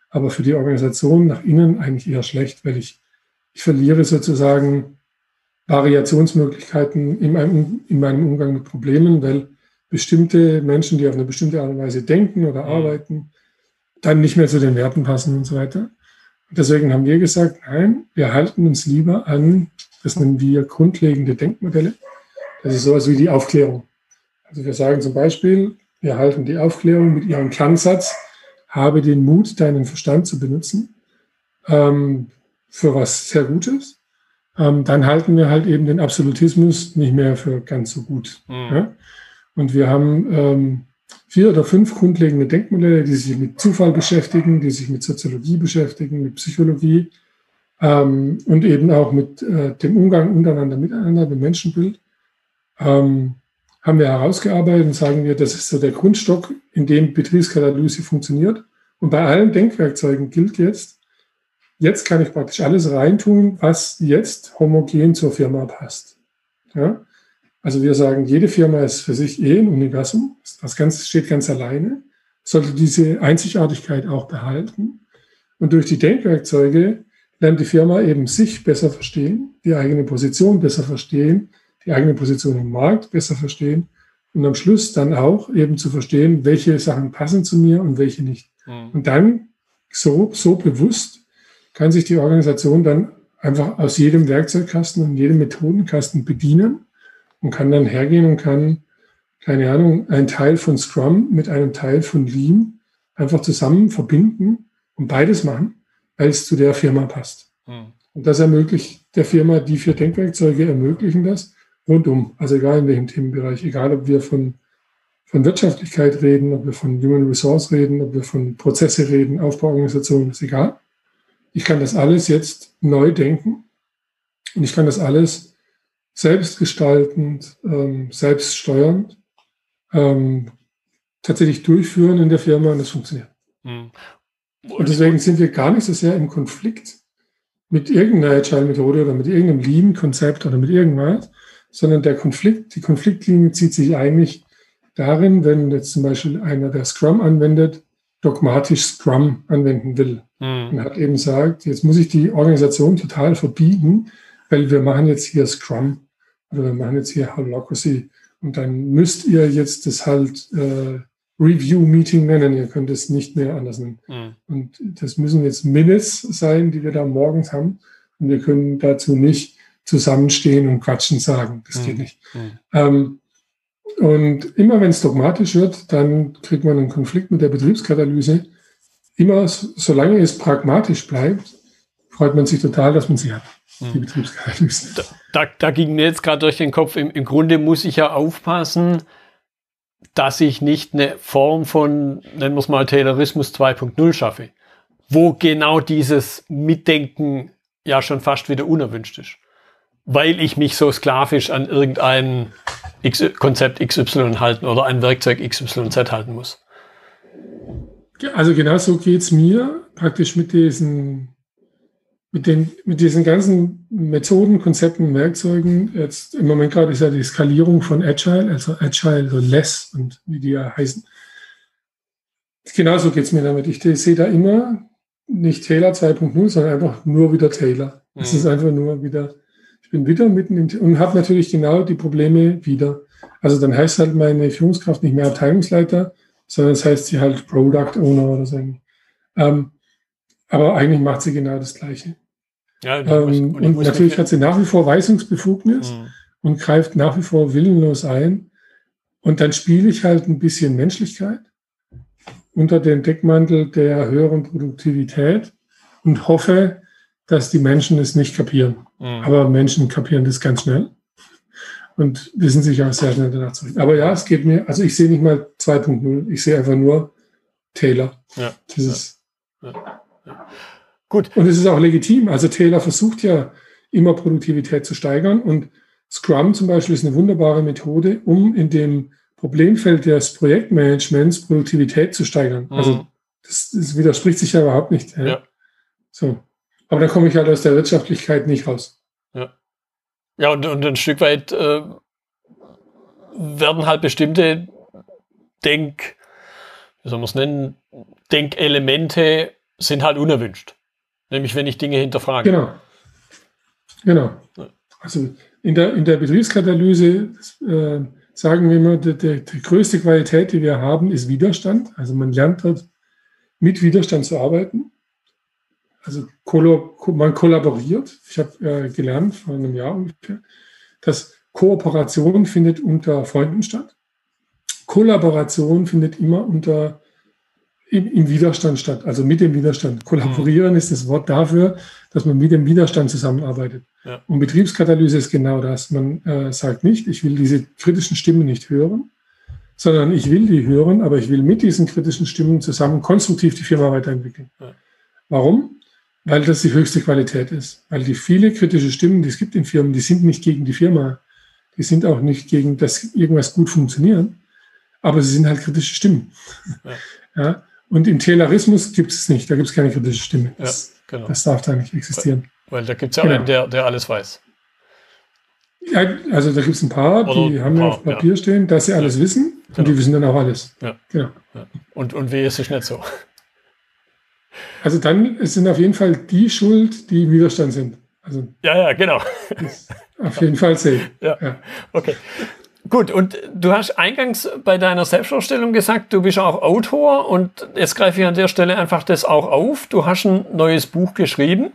aber für die Organisation nach innen eigentlich eher schlecht, weil ich, ich verliere sozusagen Variationsmöglichkeiten in meinem, in meinem Umgang mit Problemen, weil bestimmte Menschen, die auf eine bestimmte Art und Weise denken oder mhm. arbeiten, dann nicht mehr zu den Werten passen und so weiter. Und deswegen haben wir gesagt, nein, wir halten uns lieber an, das nennen wir grundlegende Denkmodelle. Das ist sowas wie die Aufklärung. Also wir sagen zum Beispiel, wir halten die Aufklärung mit ihrem Kernsatz, habe den Mut, deinen Verstand zu benutzen, ähm, für was sehr Gutes. Ähm, dann halten wir halt eben den Absolutismus nicht mehr für ganz so gut. Mhm. Ja? Und wir haben ähm, vier oder fünf grundlegende Denkmodelle, die sich mit Zufall beschäftigen, die sich mit Soziologie beschäftigen, mit Psychologie ähm, und eben auch mit äh, dem Umgang untereinander, miteinander, dem Menschenbild. Ähm, haben wir herausgearbeitet und sagen wir, das ist so der Grundstock, in dem Betriebskatalyse funktioniert. Und bei allen Denkwerkzeugen gilt jetzt, jetzt kann ich praktisch alles reintun, was jetzt homogen zur Firma passt. Ja? Also wir sagen, jede Firma ist für sich eh ein Universum. Das Ganze steht ganz alleine, sollte diese Einzigartigkeit auch behalten. Und durch die Denkwerkzeuge lernt die Firma eben sich besser verstehen, die eigene Position besser verstehen, die eigene Position im Markt besser verstehen und am Schluss dann auch eben zu verstehen, welche Sachen passen zu mir und welche nicht. Mhm. Und dann so, so bewusst kann sich die Organisation dann einfach aus jedem Werkzeugkasten und jedem Methodenkasten bedienen und kann dann hergehen und kann, keine Ahnung, einen Teil von Scrum mit einem Teil von Lean einfach zusammen verbinden und beides machen, weil es zu der Firma passt. Mhm. Und das ermöglicht der Firma, die vier Denkwerkzeuge ermöglichen das rundum. Also egal in welchem Themenbereich, egal ob wir von, von Wirtschaftlichkeit reden, ob wir von Human Resource reden, ob wir von Prozesse reden, Aufbauorganisationen, ist egal. Ich kann das alles jetzt neu denken und ich kann das alles selbstgestaltend, ähm, selbststeuernd ähm, tatsächlich durchführen in der Firma und es funktioniert. Mhm. Und deswegen sind wir gar nicht so sehr im Konflikt mit irgendeiner Agile-Methode oder mit irgendeinem Lean-Konzept oder mit irgendwas, sondern der Konflikt, die Konfliktlinie zieht sich eigentlich darin, wenn jetzt zum Beispiel einer, der Scrum anwendet, dogmatisch Scrum anwenden will. Mhm. Und hat eben sagt, jetzt muss ich die Organisation total verbiegen, weil wir machen jetzt hier Scrum oder wir machen jetzt hier Holacracy und dann müsst ihr jetzt das halt äh, Review-Meeting nennen. Ihr könnt es nicht mehr anders nennen. Mhm. Und das müssen jetzt Minutes sein, die wir da morgens haben. Und wir können dazu nicht zusammenstehen und quatschen sagen. Das mhm. geht nicht. Mhm. Ähm, und immer wenn es dogmatisch wird, dann kriegt man einen Konflikt mit der Betriebskatalyse. Immer, solange es pragmatisch bleibt, freut man sich total, dass man sie hat die hm. Betriebsgeheimnisse. Da, da, da, ging mir jetzt gerade durch den Kopf, im, im Grunde muss ich ja aufpassen, dass ich nicht eine Form von, nennen wir es mal, Taylorismus 2.0 schaffe, wo genau dieses Mitdenken ja schon fast wieder unerwünscht ist. Weil ich mich so sklavisch an irgendein X Konzept XY halten oder ein Werkzeug XYZ halten muss. Also genau so geht's mir praktisch mit diesen mit, den, mit diesen ganzen Methoden, Konzepten, Werkzeugen, jetzt im Moment gerade ist ja die Skalierung von Agile, also Agile, so Less und wie die ja heißen. Genauso geht's mir damit. Ich sehe da immer nicht Taylor 2.0, sondern einfach nur wieder Taylor. Es mhm. ist einfach nur wieder, ich bin wieder mitten in, und habe natürlich genau die Probleme wieder. Also dann heißt halt meine Führungskraft nicht mehr Abteilungsleiter, sondern es heißt sie halt Product Owner oder so. Ähm, aber eigentlich macht sie genau das Gleiche. Ja, und, Ähm, und und natürlich hat sie nach wie vor Weisungsbefugnis Mhm. und greift nach wie vor willenlos ein. Und dann spiele ich halt ein bisschen Menschlichkeit unter dem Deckmantel der höheren Produktivität und hoffe, dass die Menschen es nicht kapieren. Mhm. Aber Menschen kapieren das ganz schnell und wissen sich auch sehr schnell danach zu richten. Aber ja, es geht mir, also ich sehe nicht mal 2.0, ich sehe einfach nur Taylor. Ja. Dieses, Gut. und es ist auch legitim. Also Taylor versucht ja immer Produktivität zu steigern und Scrum zum Beispiel ist eine wunderbare Methode, um in dem Problemfeld des Projektmanagements Produktivität zu steigern. Also Mhm. das, das widerspricht sich ja überhaupt nicht. Ja. Ja. So. Aber da komme ich halt aus der Wirtschaftlichkeit nicht raus. Ja, und, und ein Stück weit äh, werden halt bestimmte Denk, wie soll man es nennen, Denkelemente sind halt unerwünscht. Nämlich wenn ich Dinge hinterfrage. Genau. Genau. Also in der, in der Betriebskatalyse äh, sagen wir immer, die, die, die größte Qualität, die wir haben, ist Widerstand. Also man lernt dort mit Widerstand zu arbeiten. Also man kollaboriert. Ich habe äh, gelernt vor einem Jahr ungefähr, dass Kooperation findet unter Freunden statt. Kollaboration findet immer unter im, im Widerstand statt, also mit dem Widerstand. Kollaborieren ist das Wort dafür, dass man mit dem Widerstand zusammenarbeitet. Ja. Und Betriebskatalyse ist genau das. Man äh, sagt nicht, ich will diese kritischen Stimmen nicht hören, sondern ich will die hören, aber ich will mit diesen kritischen Stimmen zusammen konstruktiv die Firma weiterentwickeln. Ja. Warum? Weil das die höchste Qualität ist. Weil die viele kritische Stimmen, die es gibt in Firmen, die sind nicht gegen die Firma. Die sind auch nicht gegen, dass irgendwas gut funktioniert. Aber sie sind halt kritische Stimmen. Ja. Ja. Und im Taylorismus gibt es nicht. Da gibt es keine kritische Stimme. Ja, Das, genau. das darf da nicht existieren. Weil da gibt es ja Genau. einen, der, der alles weiß. Ja, also da gibt es ein paar, Oder die haben ja paar, auf Papier stehen, dass sie alles wissen. Und Genau. die wissen dann auch alles. Ja. Genau. Und, und wie ist es nicht so? Also dann es sind auf jeden Fall die schuld, die im Widerstand sind. Also Ja, ja, genau. auf jeden Fall safe. Ja. Ja. Okay. Gut, und du hast eingangs bei deiner Selbstvorstellung gesagt, du bist auch Autor und jetzt greife ich an der Stelle einfach das auch auf. Du hast ein neues Buch geschrieben.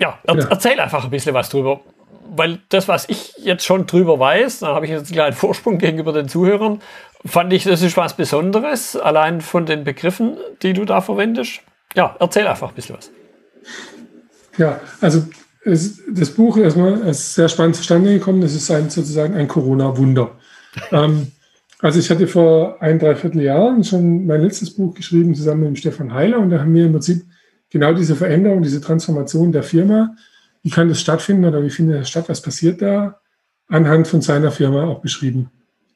Ja, er, Ja. erzähl einfach ein bisschen was drüber. Weil das, was ich jetzt schon drüber weiß, da habe ich jetzt einen kleinen Vorsprung gegenüber den Zuhörern, fand ich, das ist was Besonderes, allein von den Begriffen, die du da verwendest. Ja, erzähl einfach ein bisschen was. Ja, also es, das Buch erstmal ist sehr spannend zustande gekommen. Das ist ein, sozusagen ein Corona-Wunder. ähm, also ich hatte vor ein, dreiviertel Jahren schon mein letztes Buch geschrieben, zusammen mit dem Stefan Heiler. Und da haben wir im Prinzip genau diese Veränderung, diese Transformation der Firma, wie kann das stattfinden oder wie findet das statt, was passiert da, anhand von seiner Firma auch beschrieben.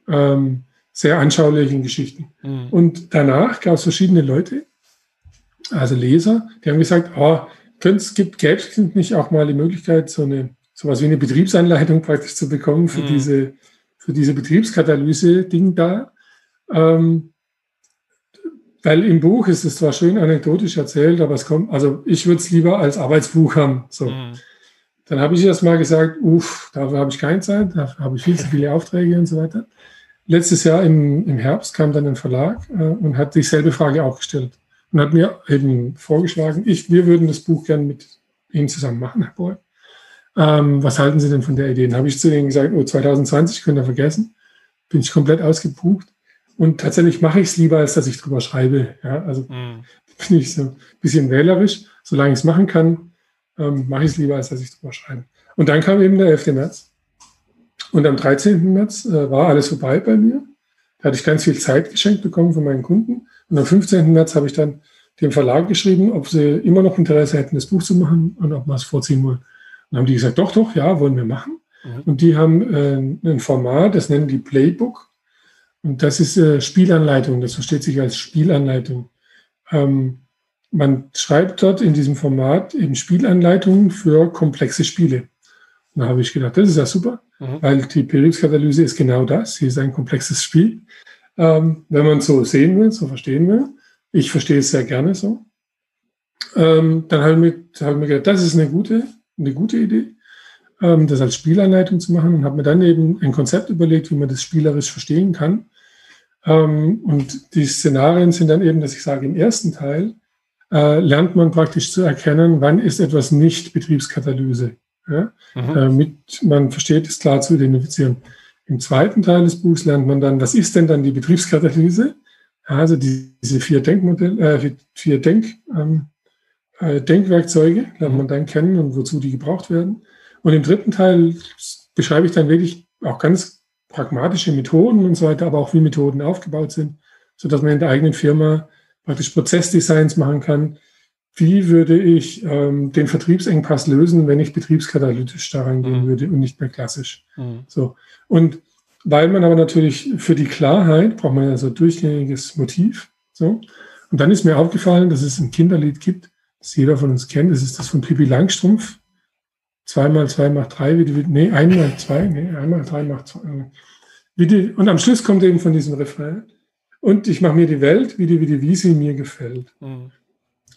Ähm, sehr anschaulich in Geschichten. Mhm. Und danach gab es verschiedene Leute, also Leser, die haben gesagt, oh, könnte, gibt, gäbe es nicht auch mal die Möglichkeit, so eine sowas wie eine Betriebsanleitung praktisch zu bekommen für Mhm. diese für diese Betriebskatalyse-Ding da. Ähm, weil im Buch ist es zwar schön anekdotisch erzählt, aber es kommt, also ich würde es lieber als Arbeitsbuch haben. So. Mhm. Dann habe ich erst mal gesagt, uff, dafür habe ich keine Zeit, dafür habe ich viel zu viele Aufträge und so weiter. Letztes Jahr im, im Herbst kam dann ein Verlag äh, und hat dieselbe Frage auch gestellt und hat mir eben vorgeschlagen, ich, wir würden das Buch gern mit Ihnen zusammen machen, Herr Boy. Ähm, was halten Sie denn von der Idee? Dann habe ich zu denen gesagt, oh, 2020 könnt ihr vergessen. Bin ich komplett ausgebucht. Und tatsächlich mache ich es lieber, als dass ich drüber schreibe. Ja, also Mhm. bin ich so ein bisschen wählerisch. Solange ich es machen kann, ähm, mache ich es lieber, als dass ich drüber schreibe. Und dann kam eben der 11. März. Und am 13. März äh, war alles vorbei bei mir. Da hatte ich ganz viel Zeit geschenkt bekommen von meinen Kunden. Und am 15. März habe ich dann dem Verlag geschrieben, ob sie immer noch Interesse hätten, das Buch zu machen und ob wir es vorziehen wollen. Und dann haben die gesagt, doch, doch, ja, wollen wir machen. Mhm. Und die haben äh, ein Format, das nennen die Playbook. Und das ist äh, Spielanleitung, das versteht sich als Spielanleitung. Ähm, man schreibt dort in diesem Format eben Spielanleitungen für komplexe Spiele. Und da habe ich gedacht, das ist ja super, Mhm. weil die Periodskatalyse ist genau das. Sie ist ein komplexes Spiel. Ähm, wenn man es so sehen will, so verstehen will. Ich verstehe es sehr gerne so. Ähm, dann habe ich, mir, habe ich mir gedacht, das ist eine gute, eine gute Idee, ähm, das als Spielanleitung zu machen und habe mir dann eben ein Konzept überlegt, wie man das spielerisch verstehen kann. Ähm, und die Szenarien sind dann eben, dass ich sage, im ersten Teil äh, lernt man praktisch zu erkennen, wann ist etwas nicht Betriebskatalyse. Ja? Mhm. Damit man versteht, es klar zu identifizieren. Im zweiten Teil des Buchs lernt man dann, was ist denn dann die Betriebskatalyse? Also die, diese vier Denkmodelle, äh, vier Denk, ähm, äh, Denkwerkzeuge lernt man dann kennen und wozu die gebraucht werden. Und im dritten Teil beschreibe ich dann wirklich auch ganz pragmatische Methoden und so weiter, aber auch wie Methoden aufgebaut sind, so dass man in der eigenen Firma praktisch Prozessdesigns machen kann. Wie würde ich ähm, den Vertriebsengpass lösen, wenn ich betriebskatalytisch daran gehen mhm. würde und nicht mehr klassisch? Mhm. So. Und weil man aber natürlich für die Klarheit braucht man ja so durchgängiges Motiv. So. Und dann ist mir aufgefallen, dass es ein Kinderlied gibt, das jeder von uns kennt. Das ist das von Pippi Langstrumpf. Zweimal zwei macht drei, wie die, nee, einmal zwei, nee, einmal drei macht zwei. Wie die, und am Schluss kommt eben von diesem Refrain. Und ich mache mir die Welt, wie die, wie die Wiese mir gefällt. Mhm.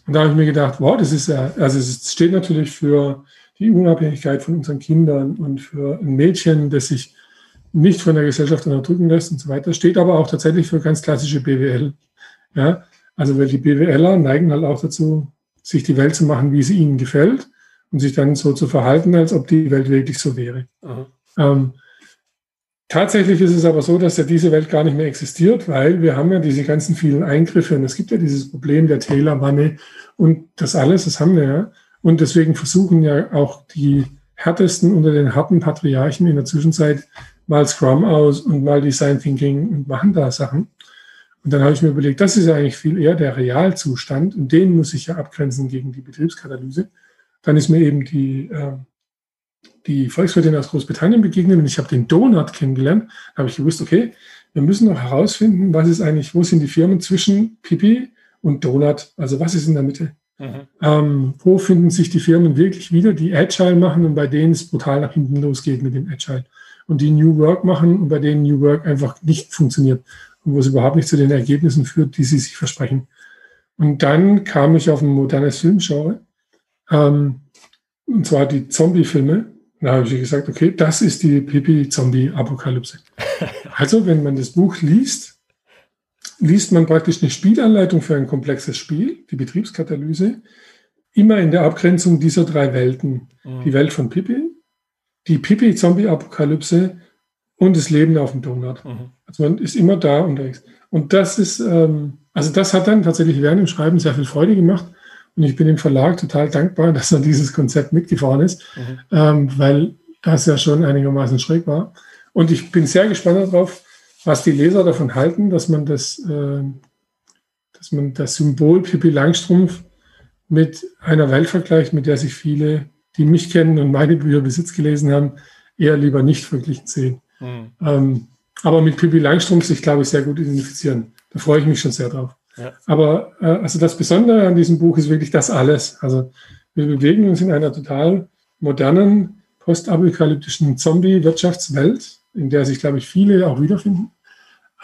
Und da habe ich mir gedacht, wow, das ist ja, also es steht natürlich für die Unabhängigkeit von unseren Kindern und für ein Mädchen, das sich nicht von der Gesellschaft unterdrücken lässt und so weiter. Steht aber auch tatsächlich für ganz klassische BWL. Ja, also weil die BWLer neigen halt auch dazu, sich die Welt zu machen, wie sie ihnen gefällt und sich dann so zu verhalten, als ob die Welt wirklich so wäre. Ähm, tatsächlich ist es aber so, dass ja diese Welt gar nicht mehr existiert, weil wir haben ja diese ganzen vielen Eingriffe und es gibt ja dieses Problem der Tälerwanne und das alles, das haben wir ja. Und deswegen versuchen ja auch die härtesten unter den harten Patriarchen in der Zwischenzeit mal Scrum aus und mal Design Thinking und machen da Sachen. Und dann habe ich mir überlegt, das ist ja eigentlich viel eher der Realzustand und den muss ich ja abgrenzen gegen die Betriebskatalyse. Dann ist mir eben die, äh, die Volkswirtin aus Großbritannien begegnet und ich habe den Donut kennengelernt. Da habe ich gewusst, okay, wir müssen noch herausfinden, was ist eigentlich, wo sind die Firmen zwischen Pipi und Donut? Also was ist in der Mitte? Mhm. Ähm, wo finden sich die Firmen wirklich wieder, die Agile machen und bei denen es brutal nach hinten losgeht mit dem Agile? und die New Work machen und bei denen New Work einfach nicht funktioniert und wo es überhaupt nicht zu den Ergebnissen führt, die sie sich versprechen. Und dann kam ich auf ein modernes Filmgenre, ähm, und zwar die Zombie-Filme. Da habe ich gesagt, okay, das ist die Pipi-Zombie-Apokalypse. also, wenn man das Buch liest, liest man praktisch eine Spielanleitung für ein komplexes Spiel, die Betriebskatalyse, immer in der Abgrenzung dieser drei Welten. Mhm. Die Welt von Pippi, die Pipi-Zombie-Apokalypse und das Leben auf dem Donut. Mhm. Also man ist immer da unterwegs. Und das ist, ähm, also das hat dann tatsächlich während dem Schreiben sehr viel Freude gemacht. Und ich bin dem Verlag total dankbar, dass er dieses Konzept mitgefahren ist, mhm. ähm, weil das ja schon einigermaßen schräg war. Und ich bin sehr gespannt darauf, was die Leser davon halten, dass man das, äh, dass man das Symbol Pippi Langstrumpf mit einer Welt vergleicht, mit der sich viele die mich kennen und meine Bücher Besitz gelesen haben, eher lieber nicht verglichen sehen. Mhm. Ähm, aber mit Pippi Langstrumpf sich, glaube ich, sehr gut identifizieren. Da freue ich mich schon sehr drauf. Ja. Aber äh, also das Besondere an diesem Buch ist wirklich das alles. Also wir bewegen uns in einer total modernen, postapokalyptischen Zombie-Wirtschaftswelt, in der sich, glaube ich, viele auch wiederfinden,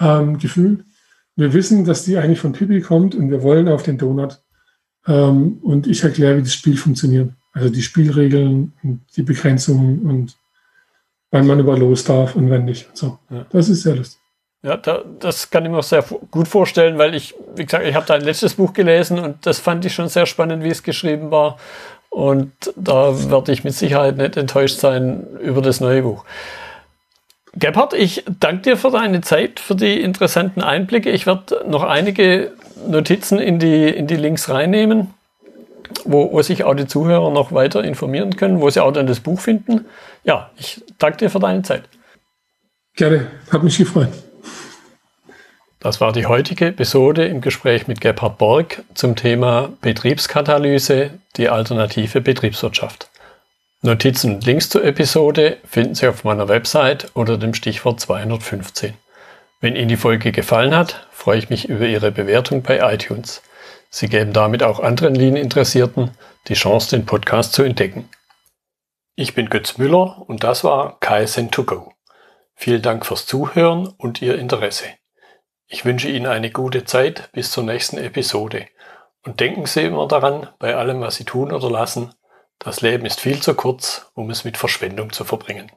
ähm, gefühlt. Wir wissen, dass die eigentlich von Pippi kommt und wir wollen auf den Donut. Ähm, und ich erkläre, wie das Spiel funktioniert. Also die Spielregeln und die Begrenzungen und wann man über los darf und wenn nicht. So, ja. das ist sehr lustig. Ja, da, das kann ich mir sehr gut vorstellen, weil ich, wie gesagt, ich habe dein letztes Buch gelesen und das fand ich schon sehr spannend, wie es geschrieben war. Und da werde ich mit Sicherheit nicht enttäuscht sein über das neue Buch. Gebhard, ich danke dir für deine Zeit, für die interessanten Einblicke. Ich werde noch einige Notizen in die, in die Links reinnehmen wo, wo sich auch die Zuhörer noch weiter informieren können, wo sie auch dann das Buch finden. Ja, ich danke dir für deine Zeit. Gerne, hat mich gefreut. Das war die heutige Episode im Gespräch mit Gebhard Borg zum Thema Betriebskatalyse, die alternative Betriebswirtschaft. Notizen und Links zur Episode finden Sie auf meiner Website unter dem Stichwort 215. Wenn Ihnen die Folge gefallen hat, freue ich mich über Ihre Bewertung bei iTunes. Sie geben damit auch anderen Lean-Interessierten die Chance, den Podcast zu entdecken. Ich bin Götz Müller und das war KSN2Go. Vielen Dank fürs Zuhören und Ihr Interesse. Ich wünsche Ihnen eine gute Zeit bis zur nächsten Episode. Und denken Sie immer daran, bei allem, was Sie tun oder lassen, das Leben ist viel zu kurz, um es mit Verschwendung zu verbringen.